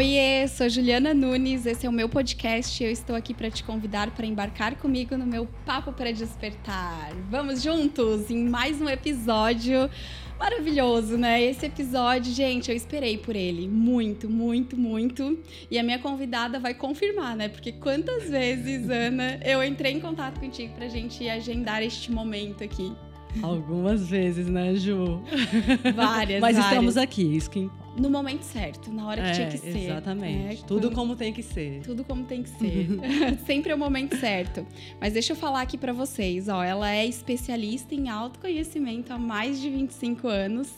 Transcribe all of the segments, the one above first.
Oiê, sou Juliana Nunes, esse é o meu podcast. Eu estou aqui para te convidar para embarcar comigo no meu Papo para Despertar. Vamos juntos em mais um episódio maravilhoso, né? Esse episódio, gente, eu esperei por ele muito, muito, muito. E a minha convidada vai confirmar, né? Porque quantas vezes, Ana, eu entrei em contato contigo para a gente agendar este momento aqui. Algumas vezes, né, Ju? Várias. Mas várias. estamos aqui, isso que no momento certo, na hora que é, tinha que ser. Exatamente. Né? Tudo Quando... como tem que ser. Tudo como tem que ser. Sempre é o momento certo. Mas deixa eu falar aqui para vocês, ó, ela é especialista em autoconhecimento há mais de 25 anos.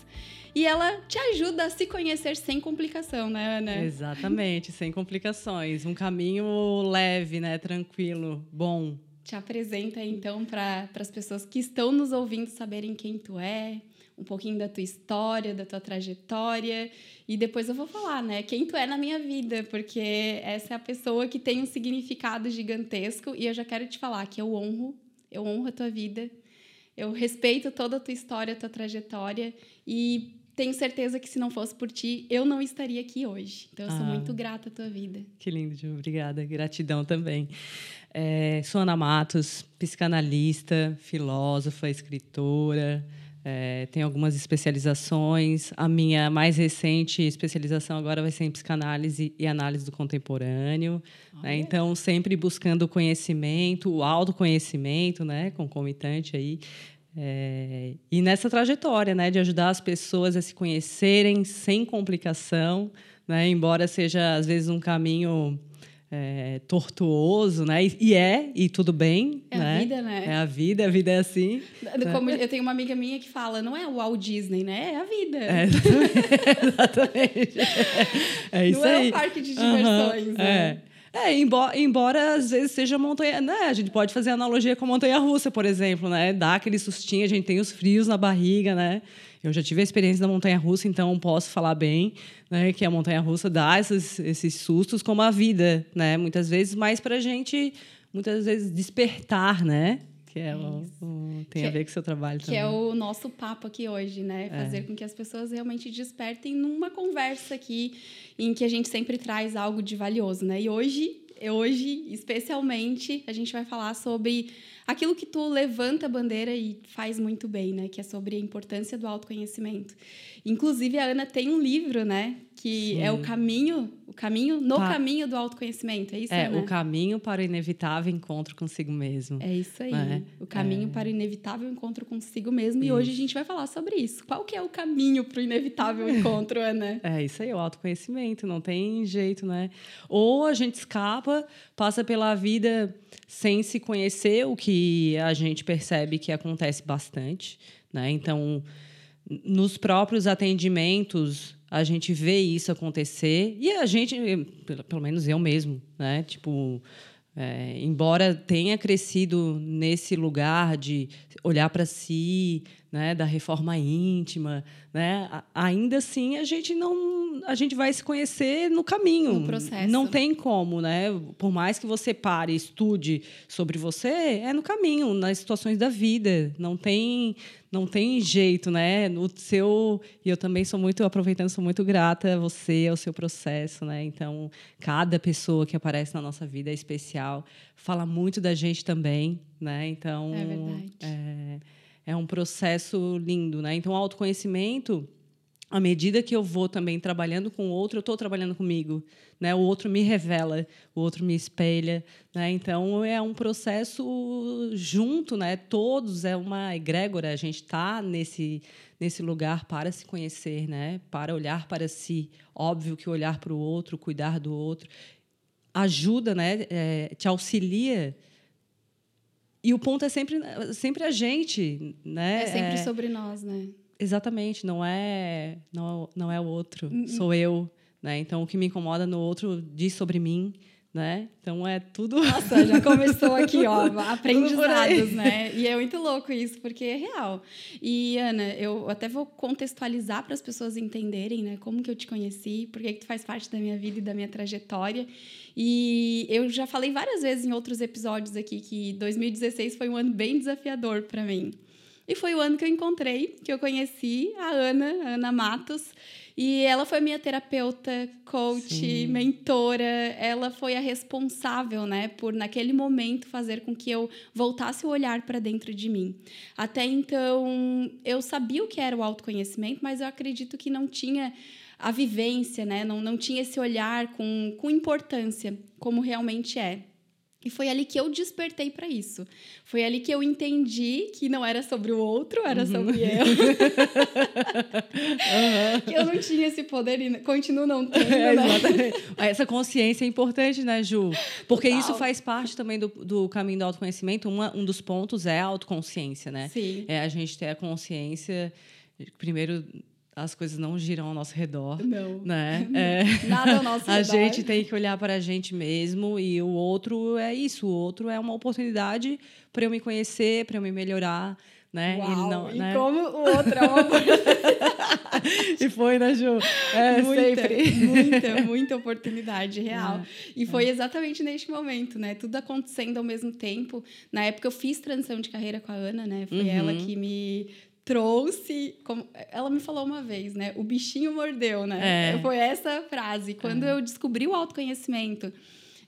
E ela te ajuda a se conhecer sem complicação, né, Ana? Exatamente, sem complicações. Um caminho leve, né? Tranquilo, bom. Te apresenta então para as pessoas que estão nos ouvindo saberem quem tu é, um pouquinho da tua história, da tua trajetória. E depois eu vou falar, né, quem tu é na minha vida, porque essa é a pessoa que tem um significado gigantesco. E eu já quero te falar que eu honro, eu honro a tua vida, eu respeito toda a tua história, a tua trajetória. E tenho certeza que se não fosse por ti, eu não estaria aqui hoje. Então, eu sou ah, muito grata à tua vida. Que lindo, Ju. Obrigada. Gratidão também. É, sou Ana Matos, psicanalista, filósofa, escritora. É, tem algumas especializações. A minha mais recente especialização agora vai ser em psicanálise e análise do contemporâneo. Né? Então, sempre buscando o conhecimento, o autoconhecimento, né? concomitante aí. É, e nessa trajetória né? de ajudar as pessoas a se conhecerem sem complicação, né? embora seja, às vezes, um caminho é, tortuoso, né? E, e, é, e tudo bem. É né? a vida, né? É a vida, a vida é assim. Como eu tenho uma amiga minha que fala, não é o Walt Disney, né? É a vida. É, exatamente. É isso não aí. é o parque de diversões, uhum, né? É. É, embora, embora às vezes seja montanha, né? A gente pode fazer analogia com a montanha russa, por exemplo, né? Dá aquele sustinho, a gente tem os frios na barriga, né? Eu já tive a experiência da montanha russa, então posso falar bem, né? Que a montanha russa dá esses, esses sustos como a vida, né? Muitas vezes, mais para a gente, muitas vezes, despertar, né? Que é, o, o, tem que a ver com o seu trabalho que também. Que é o nosso papo aqui hoje, né? É. Fazer é. com que as pessoas realmente despertem numa conversa aqui em que a gente sempre traz algo de valioso, né? E hoje, hoje especialmente, a gente vai falar sobre aquilo que tu levanta a bandeira e faz muito bem, né? Que é sobre a importância do autoconhecimento. Inclusive, a Ana tem um livro, né? Que Sim. é o caminho, o caminho no pa... caminho do autoconhecimento, é isso, É, o caminho para o inevitável encontro consigo mesmo. É isso aí. Né? O caminho é... para o inevitável encontro consigo mesmo. Isso. E hoje a gente vai falar sobre isso. Qual que é o caminho para o inevitável encontro, Ana? É isso aí, o autoconhecimento. Não tem jeito, né? Ou a gente escapa, passa pela vida sem se conhecer, o que a gente percebe que acontece bastante, né? Então nos próprios atendimentos a gente vê isso acontecer e a gente pelo menos eu mesmo né tipo é, embora tenha crescido nesse lugar de olhar para si né, da reforma íntima, né, ainda assim a gente não, a gente vai se conhecer no caminho. No processo. Não tem como, né? Por mais que você pare, estude sobre você, é no caminho, nas situações da vida. Não tem, não tem jeito, né? No seu e eu também sou muito aproveitando, sou muito grata a você, ao seu processo, né? Então, cada pessoa que aparece na nossa vida é especial, fala muito da gente também, né? Então, é verdade. É, é um processo lindo, né? Então, autoconhecimento, à medida que eu vou também trabalhando com o outro, eu estou trabalhando comigo, né? O outro me revela, o outro me espelha, né? Então, é um processo junto, né? Todos é uma egrégora. A gente está nesse nesse lugar para se conhecer, né? Para olhar para si. Óbvio que olhar para o outro, cuidar do outro, ajuda, né? É, te auxilia e o ponto é sempre, sempre a gente, né? É sempre é, sobre nós, né? Exatamente, não é não, não é o outro, uh -uh. sou eu, né? Então o que me incomoda no outro diz sobre mim, né? Então é tudo. Nossa, já começou aqui, ó, aprendizados, né? E é muito louco isso, porque é real. E Ana, eu até vou contextualizar para as pessoas entenderem, né, como que eu te conheci, por que tu faz parte da minha vida e da minha trajetória. E eu já falei várias vezes em outros episódios aqui que 2016 foi um ano bem desafiador para mim. E foi o ano que eu encontrei, que eu conheci a Ana, a Ana Matos. E ela foi minha terapeuta, coach, Sim. mentora. Ela foi a responsável, né, por naquele momento fazer com que eu voltasse o olhar para dentro de mim. Até então, eu sabia o que era o autoconhecimento, mas eu acredito que não tinha a vivência, né? Não, não tinha esse olhar com, com importância, como realmente é. E foi ali que eu despertei para isso. Foi ali que eu entendi que não era sobre o outro, era uhum. sobre eu. uhum. que eu não tinha esse poder e continuo não tendo. É, né? Essa consciência é importante, né, Ju? Porque Total. isso faz parte também do, do caminho do autoconhecimento. Uma, um dos pontos é a autoconsciência, né? Sim. É a gente ter a consciência, primeiro as coisas não giram ao nosso redor. Não. Né? É, Nada ao nosso a redor. A gente tem que olhar para a gente mesmo e o outro é isso. O outro é uma oportunidade para eu me conhecer, para eu me melhorar. Né? Uau, não, e né? como o outro é uma E foi, né, Ju? É, muita, sempre. muita, muita oportunidade real. É, e foi é. exatamente neste momento, né? Tudo acontecendo ao mesmo tempo. Na época eu fiz transição de carreira com a Ana, né? Foi uhum. ela que me trouxe. Como, ela me falou uma vez, né? O bichinho mordeu, né? É. Foi essa frase. Quando é. eu descobri o autoconhecimento,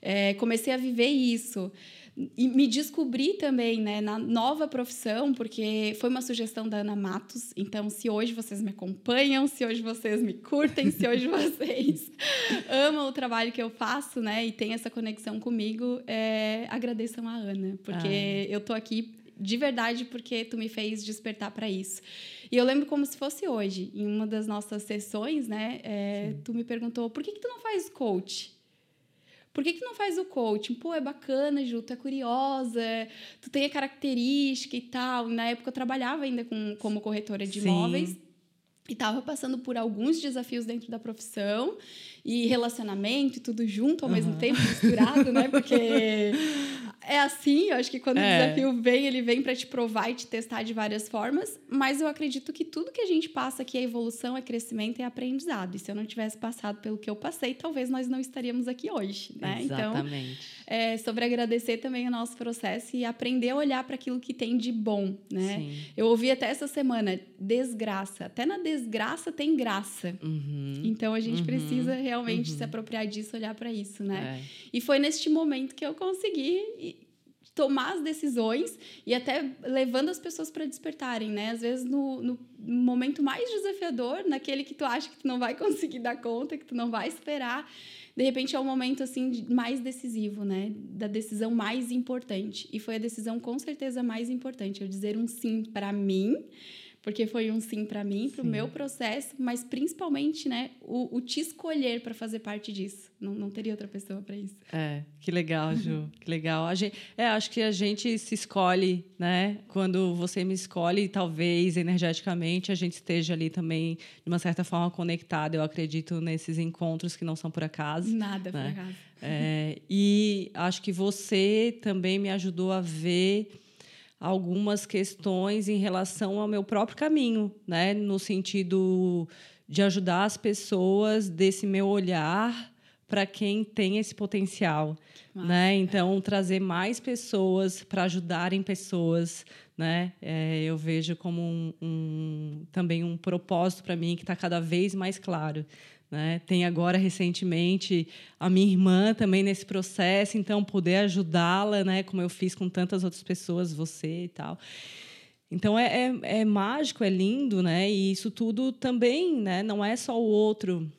é, comecei a viver isso. E me descobri também né, na nova profissão, porque foi uma sugestão da Ana Matos. Então, se hoje vocês me acompanham, se hoje vocês me curtem, se hoje vocês amam o trabalho que eu faço, né, e tem essa conexão comigo, é, agradeçam a Ana, porque ah. eu tô aqui de verdade porque tu me fez despertar para isso. E eu lembro como se fosse hoje, em uma das nossas sessões, né? É, tu me perguntou por que, que tu não faz coach? Por que, que tu não faz o coaching? Pô, é bacana, Ju, tu é curiosa, tu tem a característica e tal. Na época eu trabalhava ainda com, como corretora de Sim. imóveis e estava passando por alguns desafios dentro da profissão e relacionamento tudo junto ao uhum. mesmo tempo, misturado, né? Porque é assim, eu acho que quando é. o desafio vem, ele vem para te provar e te testar de várias formas, mas eu acredito que tudo que a gente passa aqui é evolução, é crescimento, é aprendizado. E se eu não tivesse passado pelo que eu passei, talvez nós não estaríamos aqui hoje, né? Então, Exatamente. Então, é sobre agradecer também o nosso processo e aprender a olhar para aquilo que tem de bom, né? Sim. Eu ouvi até essa semana, desgraça. Até na desgraça tem graça. Uhum. Então a gente uhum. precisa realmente realmente uhum. se apropriar disso, olhar para isso, né? É. E foi neste momento que eu consegui tomar as decisões e até levando as pessoas para despertarem, né? Às vezes no, no, momento mais desafiador, naquele que tu acha que tu não vai conseguir dar conta, que tu não vai esperar, de repente é o momento assim mais decisivo, né? Da decisão mais importante. E foi a decisão com certeza mais importante, eu dizer um sim para mim porque foi um sim para mim, para o meu processo, mas principalmente, né, o, o te escolher para fazer parte disso. Não, não teria outra pessoa para isso. É, que legal, Ju, que legal. A gente, é, acho que a gente se escolhe, né? Quando você me escolhe, talvez energeticamente a gente esteja ali também de uma certa forma conectado. Eu acredito nesses encontros que não são por acaso. Nada né? por acaso. É, e acho que você também me ajudou a ver algumas questões em relação ao meu próprio caminho, né? No sentido de ajudar as pessoas desse meu olhar para quem tem esse potencial, Nossa, né? Então trazer mais pessoas para ajudarem pessoas, né? É, eu vejo como um, um também um propósito para mim que está cada vez mais claro. Né? Tem agora, recentemente, a minha irmã também nesse processo, então poder ajudá-la, né? como eu fiz com tantas outras pessoas, você e tal. Então é, é, é, mágico, é lindo, né? E isso tudo também, né? Não é só o outro.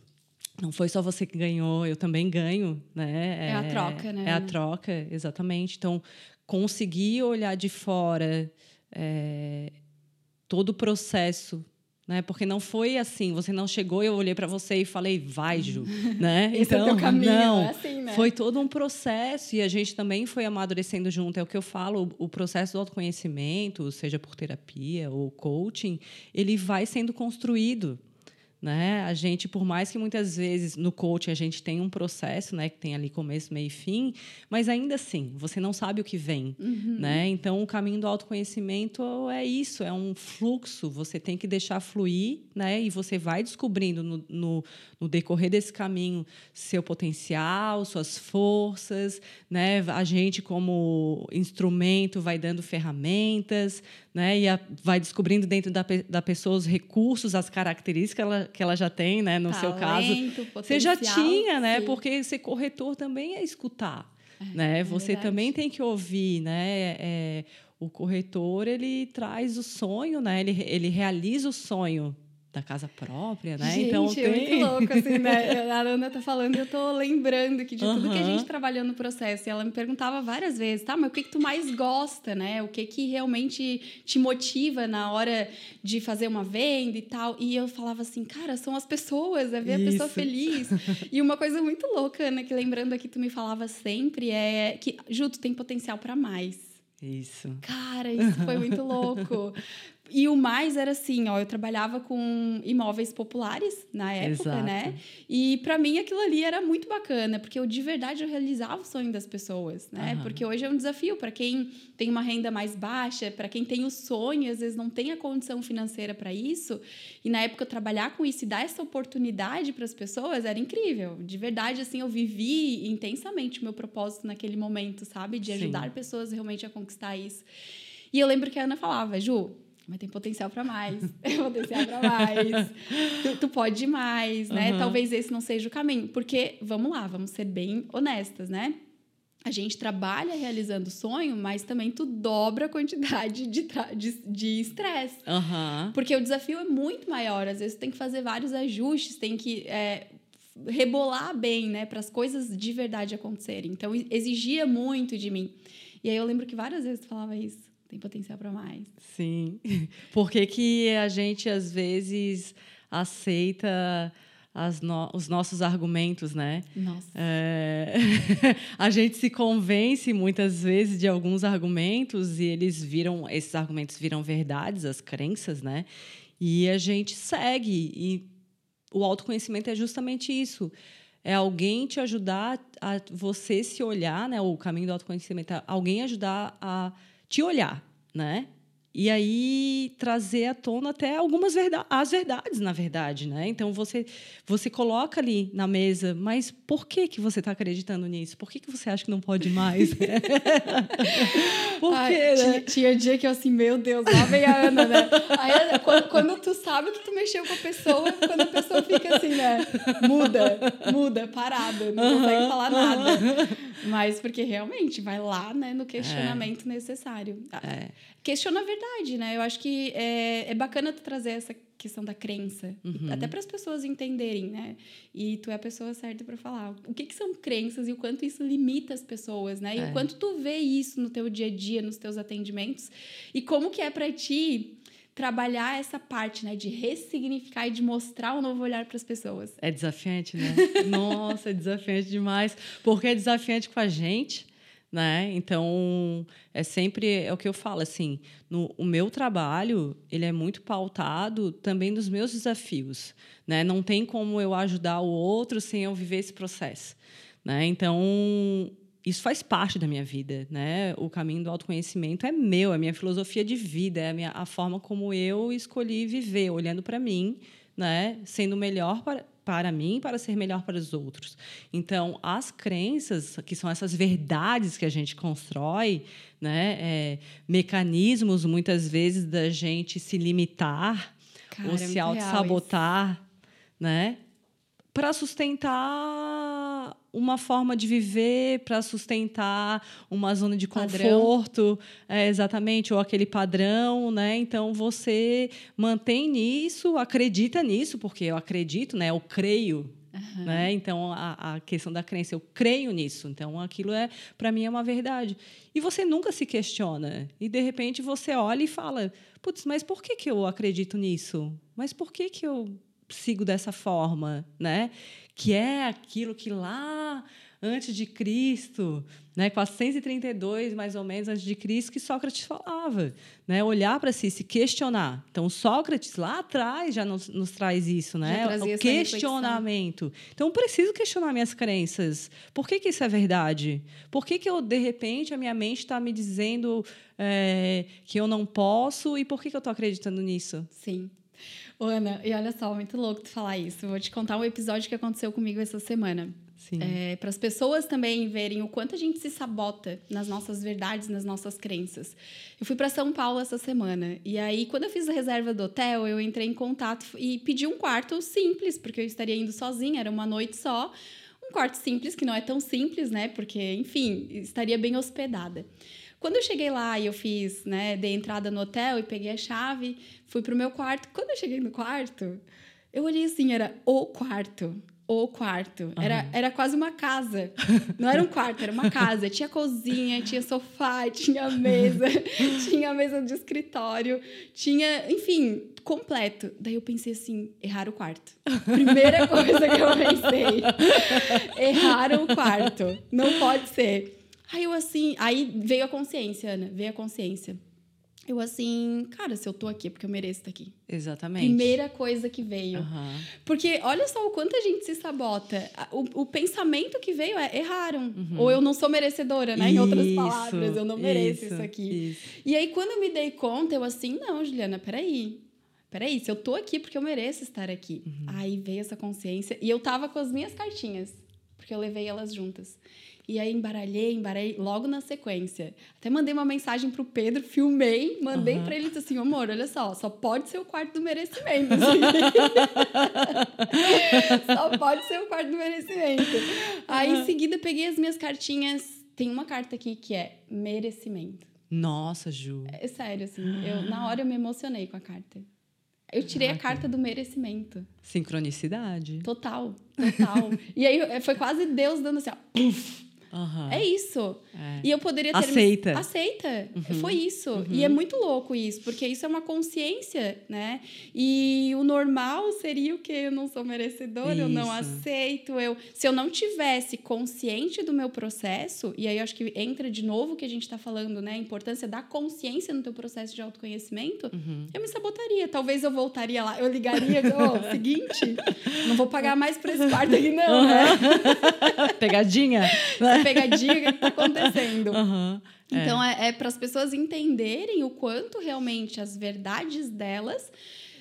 Não foi só você que ganhou, eu também ganho, né? É, é a troca, né? É a troca, exatamente. Então, conseguir olhar de fora é, todo o processo né? Porque não foi assim, você não chegou e eu olhei para você e falei, vai, Ju, né? Esse então, é o então, caminho, não, é assim, né? foi todo um processo e a gente também foi amadurecendo junto. É o que eu falo, o processo do autoconhecimento, seja por terapia ou coaching, ele vai sendo construído. Né? A gente, por mais que muitas vezes no coaching a gente tem um processo, né, que tem ali começo, meio e fim, mas ainda assim, você não sabe o que vem, uhum. né? Então, o caminho do autoconhecimento é isso, é um fluxo, você tem que deixar fluir, né? E você vai descobrindo no, no, no decorrer desse caminho seu potencial, suas forças, né? A gente como instrumento vai dando ferramentas, né? E a, vai descobrindo dentro da, da pessoa os recursos, as características que ela, que ela já tem, né? No Talento, seu caso, você já tinha, né? Sim. Porque ser corretor também é escutar, é, né? É você verdade. também tem que ouvir, né? É, o corretor ele traz o sonho, né? Ele, ele realiza o sonho da casa própria, né? Gente, então tem... é muito louco, assim, né? A Ana tá falando eu tô lembrando que de uhum. tudo que a gente trabalhou no processo. E ela me perguntava várias vezes, tá, mas o que que tu mais gosta, né? O que que realmente te motiva na hora de fazer uma venda e tal? E eu falava assim, cara, são as pessoas, é ver Isso. a pessoa feliz. e uma coisa muito louca, Ana, que lembrando aqui tu me falava sempre, é que, Ju, tu tem potencial para mais. Isso. Cara, isso foi muito louco. E o mais era assim, ó, eu trabalhava com imóveis populares na época, Exato. né? E para mim aquilo ali era muito bacana, porque eu de verdade eu realizava o sonho das pessoas, né? Uhum. Porque hoje é um desafio para quem tem uma renda mais baixa, para quem tem o sonho, às vezes não tem a condição financeira para isso. E na época trabalhar com isso e dar essa oportunidade para as pessoas era incrível. De verdade assim, eu vivi intensamente o meu propósito naquele momento, sabe? De ajudar Sim. pessoas realmente a conquistar isso. E eu lembro que a Ana falava, Ju, mas tem potencial para mais, tem potencial para mais, tu, tu, pode mais, né? Uhum. Talvez esse não seja o caminho, porque, vamos lá, vamos ser bem honestas, né? A gente trabalha realizando sonho, mas também tu dobra a quantidade de estresse. De, uhum. Porque o desafio é muito maior. Às vezes tu tem que fazer vários ajustes, tem que é, rebolar bem, né? Para as coisas de verdade acontecerem. Então, exigia muito de mim. E aí eu lembro que várias vezes tu falava isso tem potencial para mais. Sim. Por que, que a gente, às vezes, aceita no, os nossos argumentos, né? Nossa. É, a gente se convence muitas vezes de alguns argumentos e eles viram, esses argumentos viram verdades, as crenças, né? E a gente segue. E o autoconhecimento é justamente isso. É alguém te ajudar a você se olhar, né? O caminho do autoconhecimento é alguém ajudar a te olhar, né? E aí trazer à tona até algumas verdades, as verdades, na verdade, né? Então você você coloca ali na mesa, mas por que que você está acreditando nisso? Por que que você acha que não pode mais? por Ai, quê, né? tinha, dia que eu assim, meu Deus, lá vem a Ana, né? Aí, quando, quando tu sabe que tu mexeu com a pessoa, quando a pessoa fica assim, né? Muda, muda, parada, não uhum, consegue falar uhum. nada. Mas porque realmente vai lá, né, no questionamento é. necessário. É. Questiona a verdade, né? Eu acho que é, é bacana tu trazer essa questão da crença, uhum. até para as pessoas entenderem, né? E tu é a pessoa certa para falar o que, que são crenças e o quanto isso limita as pessoas, né? E é. o quanto tu vê isso no teu dia a dia, nos teus atendimentos e como que é para ti trabalhar essa parte, né, de ressignificar e de mostrar um novo olhar para as pessoas. É desafiante, né? Nossa, é desafiante demais, porque é desafiante com a gente, né? Então, é sempre é o que eu falo assim, no o meu trabalho, ele é muito pautado também dos meus desafios, né? Não tem como eu ajudar o outro sem eu viver esse processo, né? Então, isso faz parte da minha vida, né? O caminho do autoconhecimento é meu, é minha filosofia de vida, é a, minha, a forma como eu escolhi viver, olhando para mim, né? Sendo melhor para, para mim, para ser melhor para os outros. Então, as crenças, que são essas verdades que a gente constrói, né? É, mecanismos, muitas vezes, da gente se limitar Cara, ou é se auto-sabotar, né? Para sustentar uma forma de viver para sustentar uma zona de conforto, é, exatamente, ou aquele padrão, né? Então você mantém nisso, acredita nisso, porque eu acredito, né? Eu creio Uhum. Né? Então, a, a, questão da crença, eu creio nisso. Então, aquilo é, para mim, é uma verdade. E você nunca se questiona. E, de repente, você olha e fala: putz, mas por que, que eu acredito nisso? Mas por que, que eu sigo dessa forma? Né? que é aquilo que lá antes de Cristo, né, 432 mais ou menos antes de Cristo, que Sócrates falava, né, olhar para si, se questionar. Então, Sócrates lá atrás já nos, nos traz isso, né, o questionamento. Então, eu preciso questionar minhas crenças. Por que, que isso é verdade? Por que, que eu de repente a minha mente está me dizendo é, que eu não posso e por que, que eu estou acreditando nisso? Sim. Ana, e olha só, muito louco tu falar isso. Vou te contar um episódio que aconteceu comigo essa semana. É, para as pessoas também verem o quanto a gente se sabota nas nossas verdades, nas nossas crenças. Eu fui para São Paulo essa semana e aí quando eu fiz a reserva do hotel, eu entrei em contato e pedi um quarto simples, porque eu estaria indo sozinha, era uma noite só. Um quarto simples, que não é tão simples, né? Porque, enfim, estaria bem hospedada. Quando eu cheguei lá e eu fiz, né, dei entrada no hotel e peguei a chave, fui pro meu quarto. Quando eu cheguei no quarto, eu olhei assim, era o quarto o quarto. Uhum. Era, era quase uma casa. Não era um quarto, era uma casa. Tinha cozinha, tinha sofá, tinha mesa, tinha mesa de escritório, tinha, enfim, completo. Daí eu pensei assim, errar o quarto. Primeira coisa que eu pensei. Erraram o quarto. Não pode ser. Aí eu assim, aí veio a consciência, Ana, veio a consciência eu assim, cara, se eu tô aqui é porque eu mereço estar aqui. Exatamente. Primeira coisa que veio. Uhum. Porque olha só o quanto a gente se sabota. O, o pensamento que veio é erraram. Uhum. Ou eu não sou merecedora, né? Isso, em outras palavras, eu não mereço isso, isso aqui. Isso. E aí, quando eu me dei conta, eu assim, não, Juliana, peraí. Peraí, se eu tô aqui porque eu mereço estar aqui. Uhum. Aí veio essa consciência. E eu tava com as minhas cartinhas, porque eu levei elas juntas. E aí embaralhei, embaralhei logo na sequência. Até mandei uma mensagem pro Pedro, filmei, mandei uhum. para ele assim, amor, olha só, só pode ser o quarto do merecimento. Assim. só pode ser o quarto do merecimento. Aí em seguida peguei as minhas cartinhas. Tem uma carta aqui que é merecimento. Nossa, Ju. É sério, assim. Eu, na hora eu me emocionei com a carta. Eu tirei a carta do merecimento. Sincronicidade. Total, total. e aí foi quase Deus dando assim, ó, puff, Uhum. É isso. É. E eu poderia ter. Aceita. Me... Aceita. Uhum. Foi isso. Uhum. E é muito louco isso, porque isso é uma consciência, né? E o normal seria o que? Eu não sou merecedora, isso. eu não aceito. Eu... Se eu não tivesse consciente do meu processo, e aí acho que entra de novo o que a gente está falando, né? A importância da consciência no teu processo de autoconhecimento, uhum. eu me sabotaria. Talvez eu voltaria lá, eu ligaria, oh, seguinte, não vou pagar mais por esse quarto aqui, não, né? Pegadinha. Né? pegadinha, que está acontecendo? Uhum, então, é, é para as pessoas entenderem o quanto realmente as verdades delas,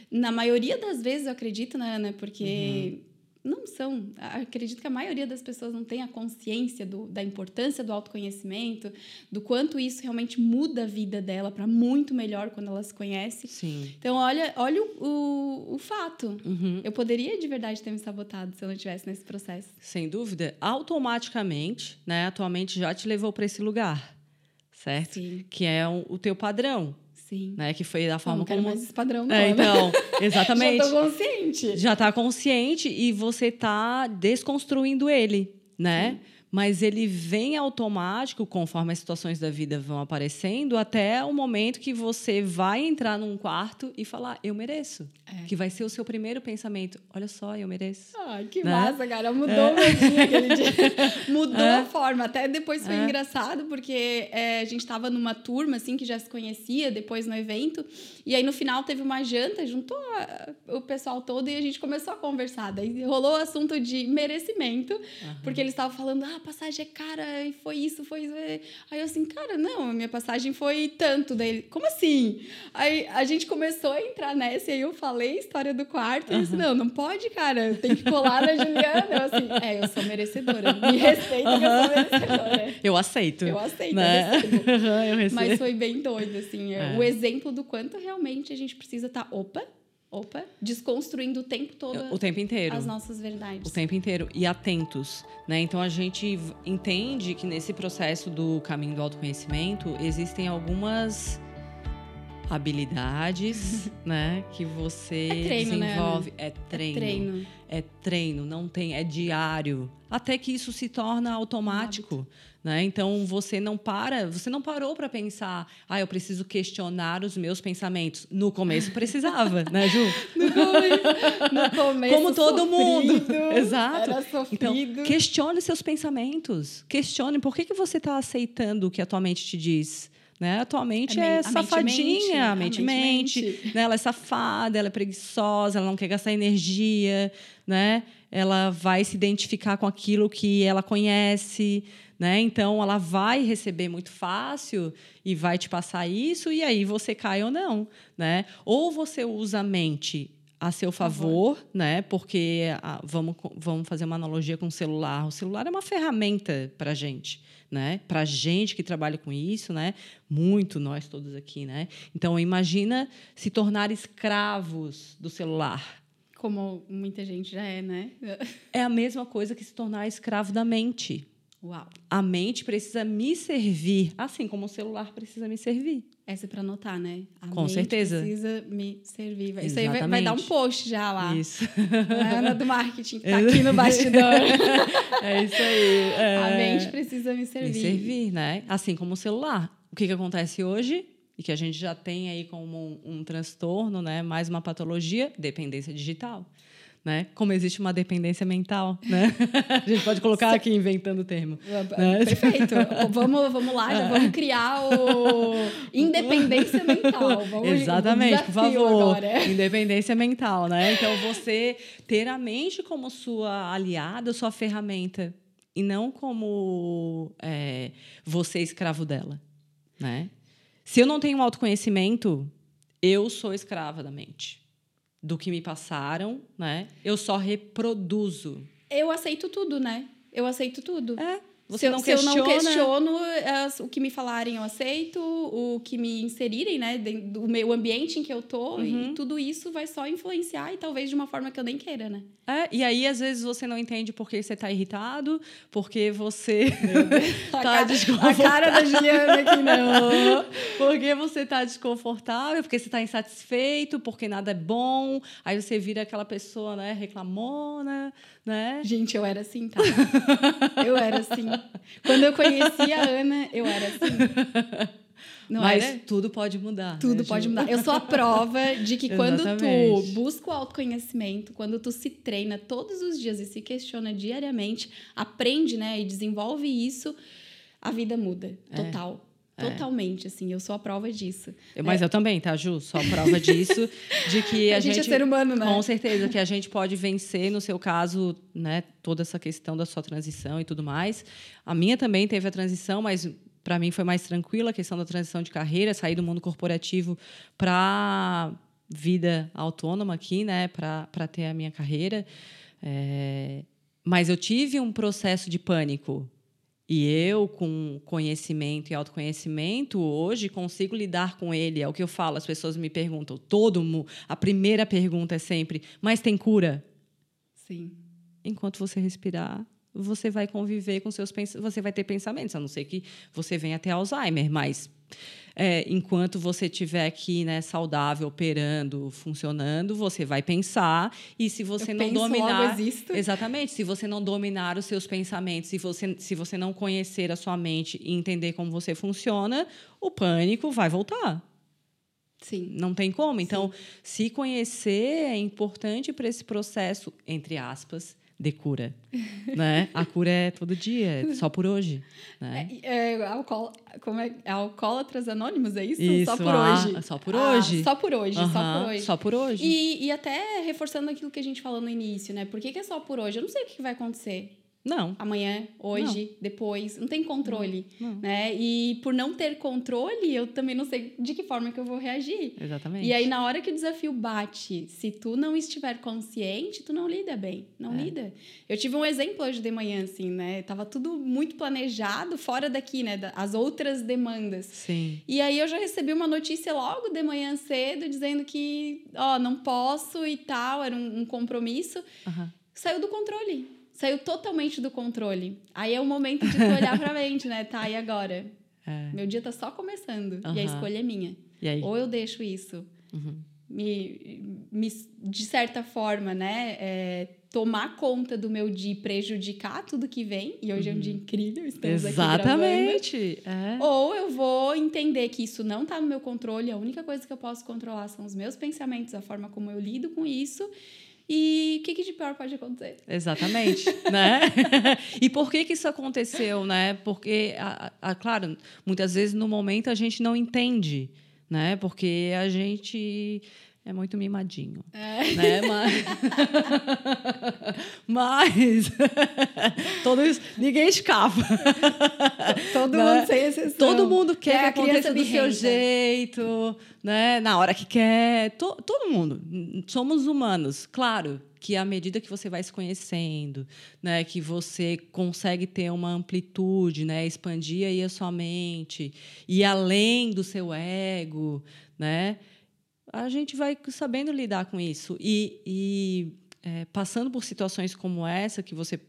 na maioria das vezes, eu acredito, né, Ana? Porque. Uhum não são. Acredito que a maioria das pessoas não tem a consciência do, da importância do autoconhecimento, do quanto isso realmente muda a vida dela para muito melhor quando ela se conhece. Sim. Então, olha, olha o, o, fato. Uhum. Eu poderia de verdade ter me sabotado se eu não estivesse nesse processo. Sem dúvida. Automaticamente, né? Atualmente já te levou para esse lugar, certo? Sim. Que é o, o teu padrão. Sim. Né? Que foi da forma não como. mais esse padrão, não. É, então, exatamente. Já tô consciente. Já tá consciente e você tá desconstruindo ele, né? Sim mas ele vem automático conforme as situações da vida vão aparecendo, até o momento que você vai entrar num quarto e falar, eu mereço. É. Que vai ser o seu primeiro pensamento. Olha só, eu mereço. Ai, que né? massa, cara. Mudou é. o dia aquele dia. Mudou é. a forma. Até depois foi é. engraçado, porque é, a gente estava numa turma, assim, que já se conhecia, depois no evento. E aí, no final, teve uma janta, juntou a, o pessoal todo e a gente começou a conversar. Daí rolou o assunto de merecimento, uhum. porque eles estavam falando, ah, passagem é cara, e foi isso, foi isso. Aí eu assim, cara, não, a minha passagem foi tanto. Daí, como assim? Aí a gente começou a entrar nessa, e aí eu falei a história do quarto, e eu disse, não, não pode, cara, tem que colar na Juliana. Eu assim, é, eu sou merecedora, me respeita que eu sou merecedora. Eu aceito. Eu aceito, né? eu, eu recebo. Mas foi bem doido, assim, é. o exemplo do quanto realmente a gente precisa estar, tá, opa, Opa, desconstruindo o tempo todo o tempo inteiro as nossas verdades. O tempo inteiro e atentos, né? Então a gente entende que nesse processo do caminho do autoconhecimento existem algumas habilidades, né, que você É treino, né, desenvolve. Ana? É treino. É treino. É treino, não tem, é diário. Até que isso se torna automático, né? Então você não para, você não parou para pensar, ah, eu preciso questionar os meus pensamentos. No começo precisava, né, Ju? No começo, no começo Como todo mundo. sofrido, Exato. Era Então, sofrido. questione seus pensamentos. Questione por que, que você está aceitando o que a tua mente te diz. Né? A tua mente A é, a mente safadinha, a mente, mente a mente né? ela é safada, ela é preguiçosa, ela não quer gastar energia, né? ela vai se identificar com aquilo que ela conhece, né? então ela vai receber muito fácil e vai te passar isso, e aí você cai ou não. Né? Ou você usa a mente a seu favor, né? Porque ah, vamos, vamos fazer uma analogia com o celular. O celular é uma ferramenta para gente, né? Para gente que trabalha com isso, né? Muito nós todos aqui, né? Então imagina se tornar escravos do celular. Como muita gente já é, né? É a mesma coisa que se tornar escravo da mente. Uau. A mente precisa me servir, assim como o celular precisa me servir. Essa é pra anotar, né? A Com mente certeza. precisa me servir. Vai- Isso aí vai, vai dar um Exatamente. post já lá. Isso. A Ana do marketing que tá aqui no bastidor. é isso aí. É. A mente precisa me Me servir. servir, né? Assim como o celular. O que, que acontece hoje? E que a gente já tem aí como um, um transtorno, né? Mais uma patologia, dependência digital. Né? Como existe uma dependência mental, né? A gente pode colocar aqui inventando o termo. Né? Perfeito. Vamos, vamos lá, já vamos criar o independência mental. Vamos, Exatamente, por favor. Agora. Independência mental, né? Então você ter a mente como sua aliada, sua ferramenta, e não como é, você escravo dela, né? Se eu não tenho autoconhecimento, eu sou escrava da mente. Do que me passaram, né? Eu só reproduzo. Eu aceito tudo, né? Eu aceito tudo. É. Você se, não se eu não questiona. questiono, as- o que me falarem eu aceito, o que me inserirem, né, do meu ambiente em que eu tô, Uhum. e tudo isso vai só influenciar e talvez de uma forma que eu nem queira, né? É, e aí, às vezes, você não entende por que você está irritado, porque você A tá ca- desconfortável. A cara da Juliana aqui, não. Porque você está desconfortável, porque você está insatisfeito, porque nada é bom. Aí você vira aquela pessoa, né, reclamona, né? Gente, eu era assim, tá? Eu era assim. Quando eu conheci a Ana, eu era assim. Não Mas era? tudo pode mudar. Tudo né, pode mudar. Eu sou a prova de que quando tu busca o autoconhecimento, quando tu se treina todos os dias e se questiona diariamente, aprende, né, e desenvolve isso, a vida muda. Total. Totalmente, assim. Eu sou a prova disso. Eu- Mas eu também, tá, Ju? Só prova disso, de que a, A, gente, é ser humano, né? Com certeza, que a gente pode vencer, no seu caso, né, toda essa questão da sua transição e tudo mais. A minha também teve a transição, mas para mim foi mais tranquila a questão da transição de carreira, sair do mundo corporativo para vida autônoma aqui, né, para ter a minha carreira. É, Mas eu tive um processo de pânico. E eu, com conhecimento e autoconhecimento, hoje consigo lidar com ele. É o que eu falo, as pessoas me perguntam, todo mundo. A primeira pergunta é sempre: mas tem cura? Sim. Enquanto você respirar, você vai conviver com seus pensamentos, você vai ter pensamentos, a não ser que você venha ter Alzheimer, mas é, enquanto você estiver aqui, né, saudável, operando, funcionando, você vai pensar e se você Eu não dominar, existo. exatamente, se você não dominar os seus pensamentos, se você se você não conhecer a sua mente e entender como você funciona, o pânico vai voltar. Sim. Não tem como. Então, se conhecer é importante para esse processo, entre aspas, de cura. né? A cura é todo dia, é só por hoje. Né? É, é, alcool, como é? Alcoólatras Anônimos, é isso? Isso, só por ah, hoje. só por Ah, hoje. só por hoje, só por hoje. Só por hoje. E, e até reforçando aquilo que a gente falou no início, né? Por que, que é só por hoje? Eu não sei o que vai acontecer Não. amanhã, hoje, depois. Não tem controle, Não. né? E por não ter controle, eu também não sei de que forma que eu vou reagir. Exatamente. E aí, na hora que o desafio bate, se tu não estiver consciente, tu não lida bem. Não É. lida. Eu tive um exemplo hoje de manhã, assim, né? Tava tudo muito planejado, fora daqui, né? As outras demandas. Sim. E aí eu já recebi uma notícia logo de manhã cedo, dizendo que, ó, não posso e tal, era um, um compromisso. Saiu do controle. Saiu totalmente do controle. Aí é o momento de tu olhar pra mente, né? Tá, e agora? É. Meu dia tá só começando. E a escolha é minha. Ou eu deixo isso uhum. me, me, de certa forma, né? É, tomar conta do meu dia e prejudicar tudo que vem. E hoje uhum. é um dia uhum. incrível, estamos Exatamente. É. Ou eu vou entender que isso não está no meu controle, a única coisa que eu posso controlar são os meus pensamentos, a forma como eu lido com isso. E o que, que, de pior pode acontecer? Exatamente, né? e por que que isso aconteceu, né? Porque, a, a, claro, muitas vezes no momento a gente não entende, né? Porque a gente é muito mimadinho. É. Né? Mas, Mas todos, ninguém escapa. Todo né? mundo sem exceção. Todo mundo quer é que aconteça do seu jeito, né? na hora que quer. To, todo mundo. Somos humanos. Claro que à medida que você vai se conhecendo, né, que você consegue ter uma amplitude, né, expandir aí a sua mente, e além do seu ego, né, a gente vai sabendo lidar com isso. E, e é, passando por situações como essa que você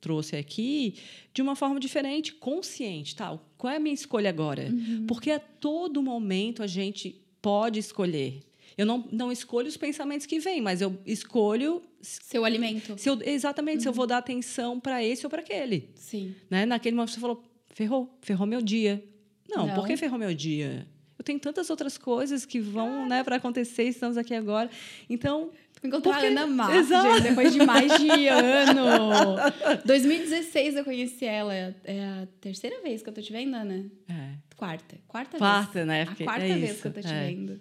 trouxe aqui, de uma forma diferente, consciente. Tá? Qual é a minha escolha agora? Uhum. Porque a todo momento a gente pode escolher. Eu não, não escolho os pensamentos que vêm, mas eu escolho. Seu alimento. Se eu, exatamente, uhum. se eu vou dar atenção para esse ou para aquele. Sim. Né? Naquele momento você falou, ferrou, ferrou meu dia. Não, não. por que ferrou meu dia? eu tenho tantas outras coisas que vão né, para acontecer, estamos aqui agora. Então. Encontrar porque... a Ana Massa, depois de mais de ano. 2016 eu conheci ela. É a terceira vez que eu tô te vendo, Ana? É. Quarta. Quarta, Quarta vez. né? Porque a quarta é vez isso, que eu tô te é. vendo.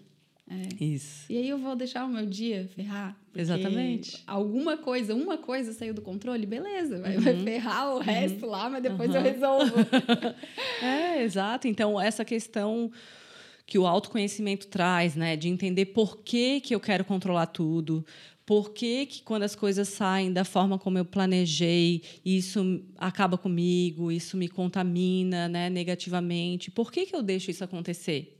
É. Isso. E aí eu vou deixar o meu dia ferrar. Exatamente. Alguma coisa, uma coisa saiu do controle, beleza. Vai, uhum. vai ferrar o uhum. resto lá, mas depois uhum. eu resolvo. é, exato. Então, essa questão que o autoconhecimento traz, né? De entender por que, que eu quero controlar tudo, por que, que quando as coisas saem da forma como eu planejei, isso acaba comigo, isso me contamina né, negativamente, por que, que eu deixo isso acontecer?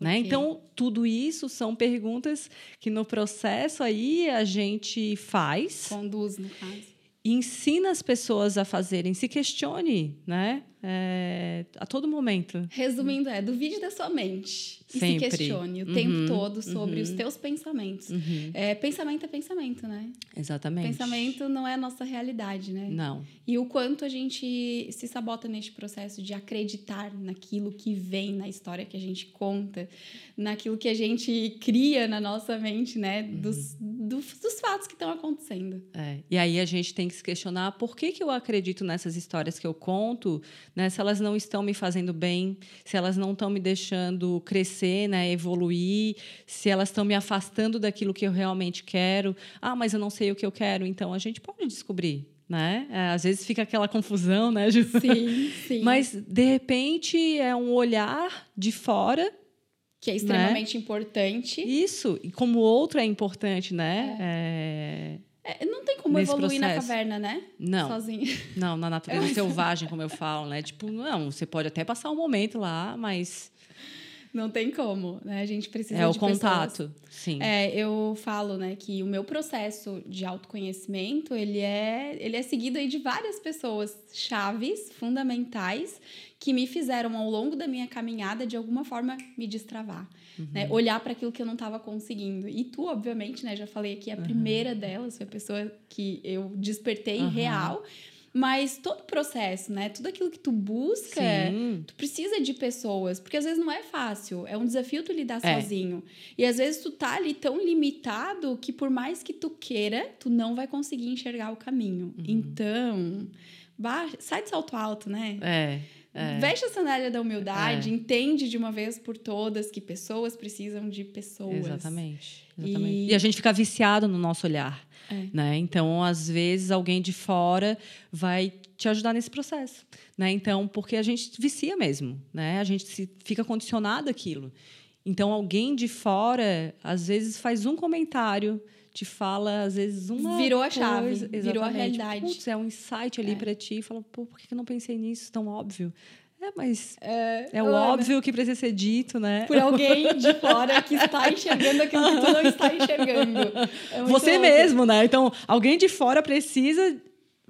Né? Então, tudo isso são perguntas que no processo aí a gente faz. Conduz, no caso. Ensina as pessoas a fazerem, se questione, né? É, a todo momento. Resumindo, é duvide da sua mente e Sempre. se questione o uhum, tempo todo sobre uhum. os teus pensamentos. Uhum. É, pensamento é pensamento, né? Exatamente. Pensamento não é a nossa realidade, né? Não. E o quanto a gente se sabota neste processo de acreditar naquilo que vem na história que a gente conta, naquilo que a gente cria na nossa mente, né? Uhum. Dos, dos, dos, fatos que estão acontecendo. É. E aí a gente tem que se questionar por que, que eu acredito nessas histórias que eu conto né? Se elas não estão me fazendo bem, se elas não estão me deixando crescer, né? Evoluir, se elas estão me afastando daquilo que eu realmente quero. Ah, mas eu não sei o que eu quero. Então, a gente pode descobrir, né? É, às vezes fica aquela confusão, né, Ju? Sim, sim. Mas, de repente, é um olhar de fora que é extremamente né? importante. Isso, e como o outro é importante, né? É. É... É, não tem como evoluir processo. na caverna, né? Não. Sozinho. Não, na natureza selvagem, como eu falo, né? Tipo, não, você pode até passar um momento lá, mas. Não tem como, né? A gente precisa é o contato, pessoas. sim. É, eu falo, né, que o meu processo de autoconhecimento, ele é, ele é seguido aí de várias pessoas chaves, fundamentais, que me fizeram ao longo da minha caminhada de alguma forma me destravar. Uhum. Né? Olhar para aquilo que eu não estava conseguindo. E tu, obviamente, né? Já falei aqui, a uhum. primeira delas foi a pessoa que eu despertei uhum. real. Mas todo o processo, né? Tudo aquilo que tu busca, Sim. tu precisa de pessoas. Porque às vezes não é fácil. É um desafio tu lidar é. sozinho. E às vezes tu tá ali tão limitado que por mais que tu queira, tu não vai conseguir enxergar o caminho. Uhum. Então, sai de salto alto, né? É. É. Veste a sandália da humildade, é. entende de uma vez por todas que pessoas precisam de pessoas. Exatamente. exatamente. E... e a gente fica viciado no nosso olhar. É. Né? Então, às vezes, alguém de fora vai te ajudar nesse processo. Né? Então, porque a gente vicia mesmo. Né? A gente se, fica condicionado àquilo. Então, alguém de fora, às vezes, faz um comentário te fala, às vezes, uma. Virou a chave, virou a realidade. Putz, é um insight ali é. para ti e fala, pô, por que eu não pensei nisso tão óbvio? É, mas é, é o Ana, óbvio que precisa ser dito, né? Por alguém de fora que está enxergando aquilo que tu não está enxergando. É Você mesmo, né? Então, alguém de fora precisa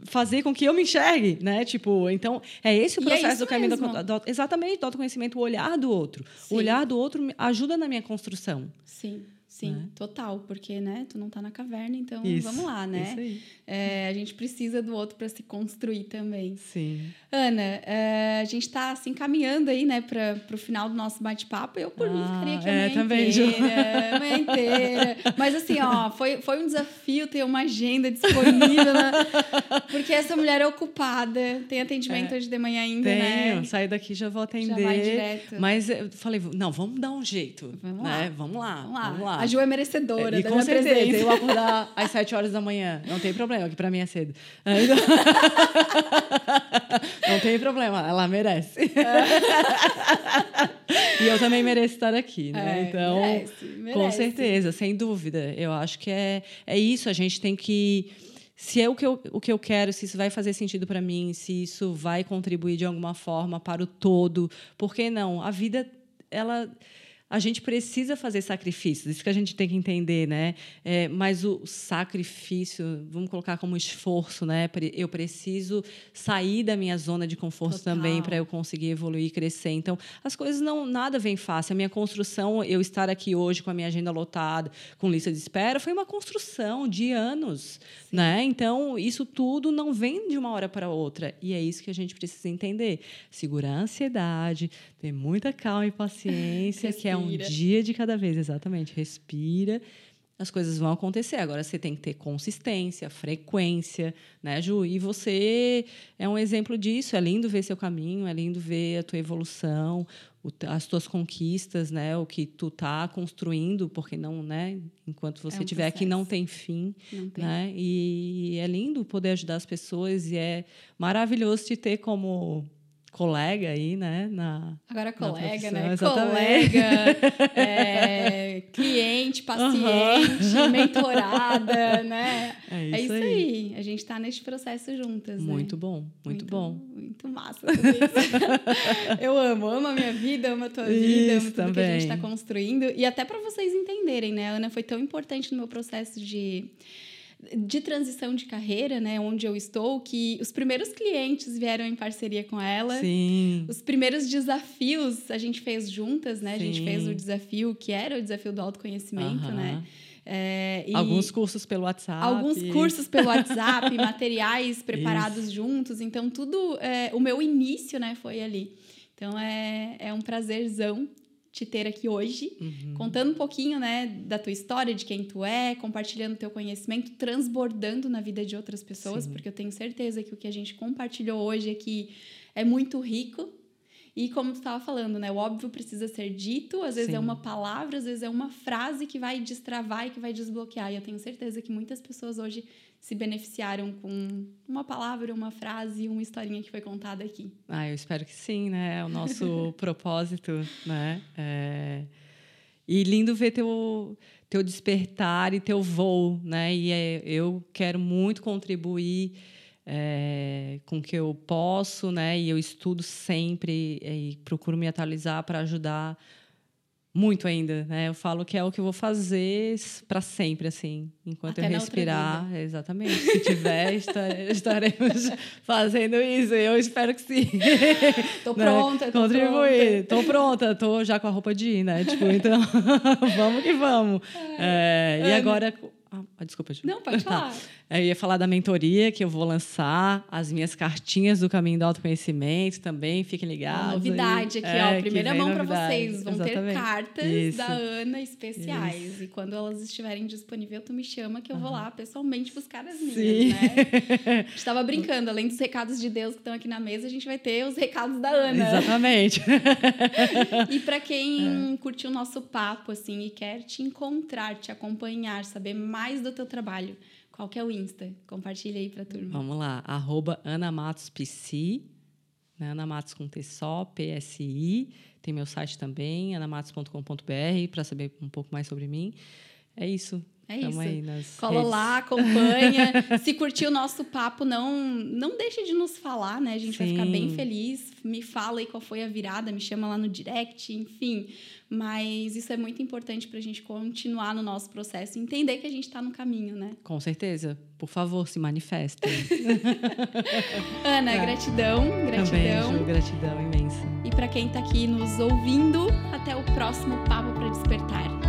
fazer com que eu me enxergue, né? Tipo, então, é esse o é processo isso do caminho do, do, exatamente, do autoconhecimento, o olhar do outro. Sim. O olhar do outro ajuda na minha construção. Sim, sim, Né? total. Porque, né, tu não tá na caverna, então Isso, vamos lá, né? Isso aí. É, a gente precisa do outro para se construir também. Sim. Ana, é, a gente está assim caminhando aí, né, para o final do nosso bate-papo. Eu por mim Ah, ficaria aqui é, a manhã também, inteira, manhã inteira. Mas assim, ó, foi, foi um desafio ter uma agenda disponível, né? porque essa mulher é ocupada, tem atendimento hoje de manhã ainda, Tenho, né? sair daqui já vou atender. Já vai direto. Mas eu falei, não, vamos dar um jeito. Vamos né? lá. Vamos lá. Vamos lá. Vamos lá. A Ju é merecedora E da com minha certeza, presença. eu acordar às 7 horas da manhã. Não tem problema, que para mim é cedo. Não tem problema, ela merece. e eu também mereço estar aqui, né? É, então, merece, com merece. certeza, sem dúvida. Eu acho que é, é isso, a gente tem que se é o que eu, o que eu quero, se isso vai fazer sentido para mim, se isso vai contribuir de alguma forma para o todo, por que não? A vida, ela a gente precisa fazer sacrifícios, isso que a gente tem que entender, né? É, mas o sacrifício, vamos colocar como esforço, né? Eu preciso sair da minha zona de conforto Total. também para eu conseguir evoluir e crescer. Então, as coisas não nada vem fácil. A minha construção, eu estar aqui hoje com a minha agenda lotada, com lista de espera, foi uma construção de anos, né? Então, isso tudo não vem de uma hora para outra, e é isso que a gente precisa entender. Segurar a ansiedade, ter muita calma e paciência, que é um Respira. dia de cada vez, exatamente. Respira. As coisas vão acontecer. Agora você tem que ter consistência, frequência, né, Ju? E você é um exemplo disso. É lindo ver seu caminho, é lindo ver a tua evolução, as tuas conquistas, né? O que tu tá construindo, porque não, né? Enquanto você um estiver aqui, não tem fim, Não tem. né? E é lindo poder ajudar as pessoas e é maravilhoso te ter como colega aí, né? Na, Agora colega, profissão, né? exatamente. Colega, é, cliente, paciente, mentorada, né? É É isso isso aí. aí. A gente está neste processo juntas, né? Muito bom, muito, bom. Muito massa tudo isso. Eu amo, amo a minha vida, amo a tua vida, amo Isso tudo que a gente está também. construindo. E até para vocês entenderem, né? A Ana foi tão importante no meu processo de de transição de carreira, né, onde eu estou, que os primeiros clientes vieram em parceria com ela. Sim. Os primeiros desafios a gente fez juntas, né? A gente Sim. fez o desafio que era o desafio do autoconhecimento, né? É, Alguns cursos pelo WhatsApp. alguns cursos pelo WhatsApp, materiais preparados juntos. Então, tudo. é, o meu início, né, foi ali. Então, é, é um prazerzão te ter aqui hoje, Uhum. contando um pouquinho, né, da tua história, de quem tu é, compartilhando teu conhecimento, transbordando na vida de outras pessoas, Sim. porque eu tenho certeza que o que a gente compartilhou hoje aqui é muito rico. E como tu estava falando, né? O óbvio precisa ser dito, às vezes é Sim. uma palavra, às vezes é uma frase que vai destravar e que vai desbloquear. E eu tenho certeza que muitas pessoas hoje se beneficiaram com uma palavra, uma frase, uma historinha que foi contada aqui. Ah, eu espero que sim, né? É o nosso propósito, né? É... E lindo ver teu, teu despertar e teu voo, né? E é, eu quero muito contribuir é, com o que eu posso, né? E eu estudo sempre é, e procuro me atualizar para ajudar muito ainda, né? Eu falo que é o que eu vou fazer para sempre, assim, enquanto Até eu respirar. Exatamente. Se tiver, esta- estaremos fazendo isso. Eu espero que sim. Tô Né? pronta, tô Contribuir. pronta. Tô pronta, tô já com a roupa de ir, né? Tipo, então, vamos que vamos. É, e agora. Ah, desculpa. Não, pode Tá. Eu ia falar da mentoria que eu vou lançar, as minhas cartinhas do caminho do autoconhecimento também, fiquem ligados. Uma aí. novidade aqui, É, ó. Primeira mão para vocês. Vão ter Exatamente. cartas Isso. da Ana especiais. E quando elas estiverem disponíveis, tu me chama que eu vou lá pessoalmente buscar as minhas, Sim. né? A gente estava brincando, além dos recados de Deus que estão aqui na mesa, a gente vai ter os recados da Ana. Exatamente. E para É. quem curtiu o nosso papo assim e quer te encontrar, te acompanhar, saber mais do teu trabalho, qual que é o Insta? Compartilha aí pra turma. Vamos lá, arroba Ana Matos PC, né? Ana Matos com T só, PSI. Tem meu site também, anamatos.com.br, para saber um pouco mais sobre mim. É isso. É Tamo isso. Cola redes. lá, acompanha. Se curtiu o nosso papo, não não deixe de nos falar, né? A gente Sim. vai ficar bem feliz. Me fala aí qual foi a virada, me chama lá no direct, enfim. Mas isso é muito importante para a gente continuar no nosso processo e entender que a gente está no caminho, né? Com certeza. Por favor, se manifestem. Ana, é. gratidão, gratidão. Também, gratidão imensa. E para quem está aqui nos ouvindo, até o próximo Papo para Despertar.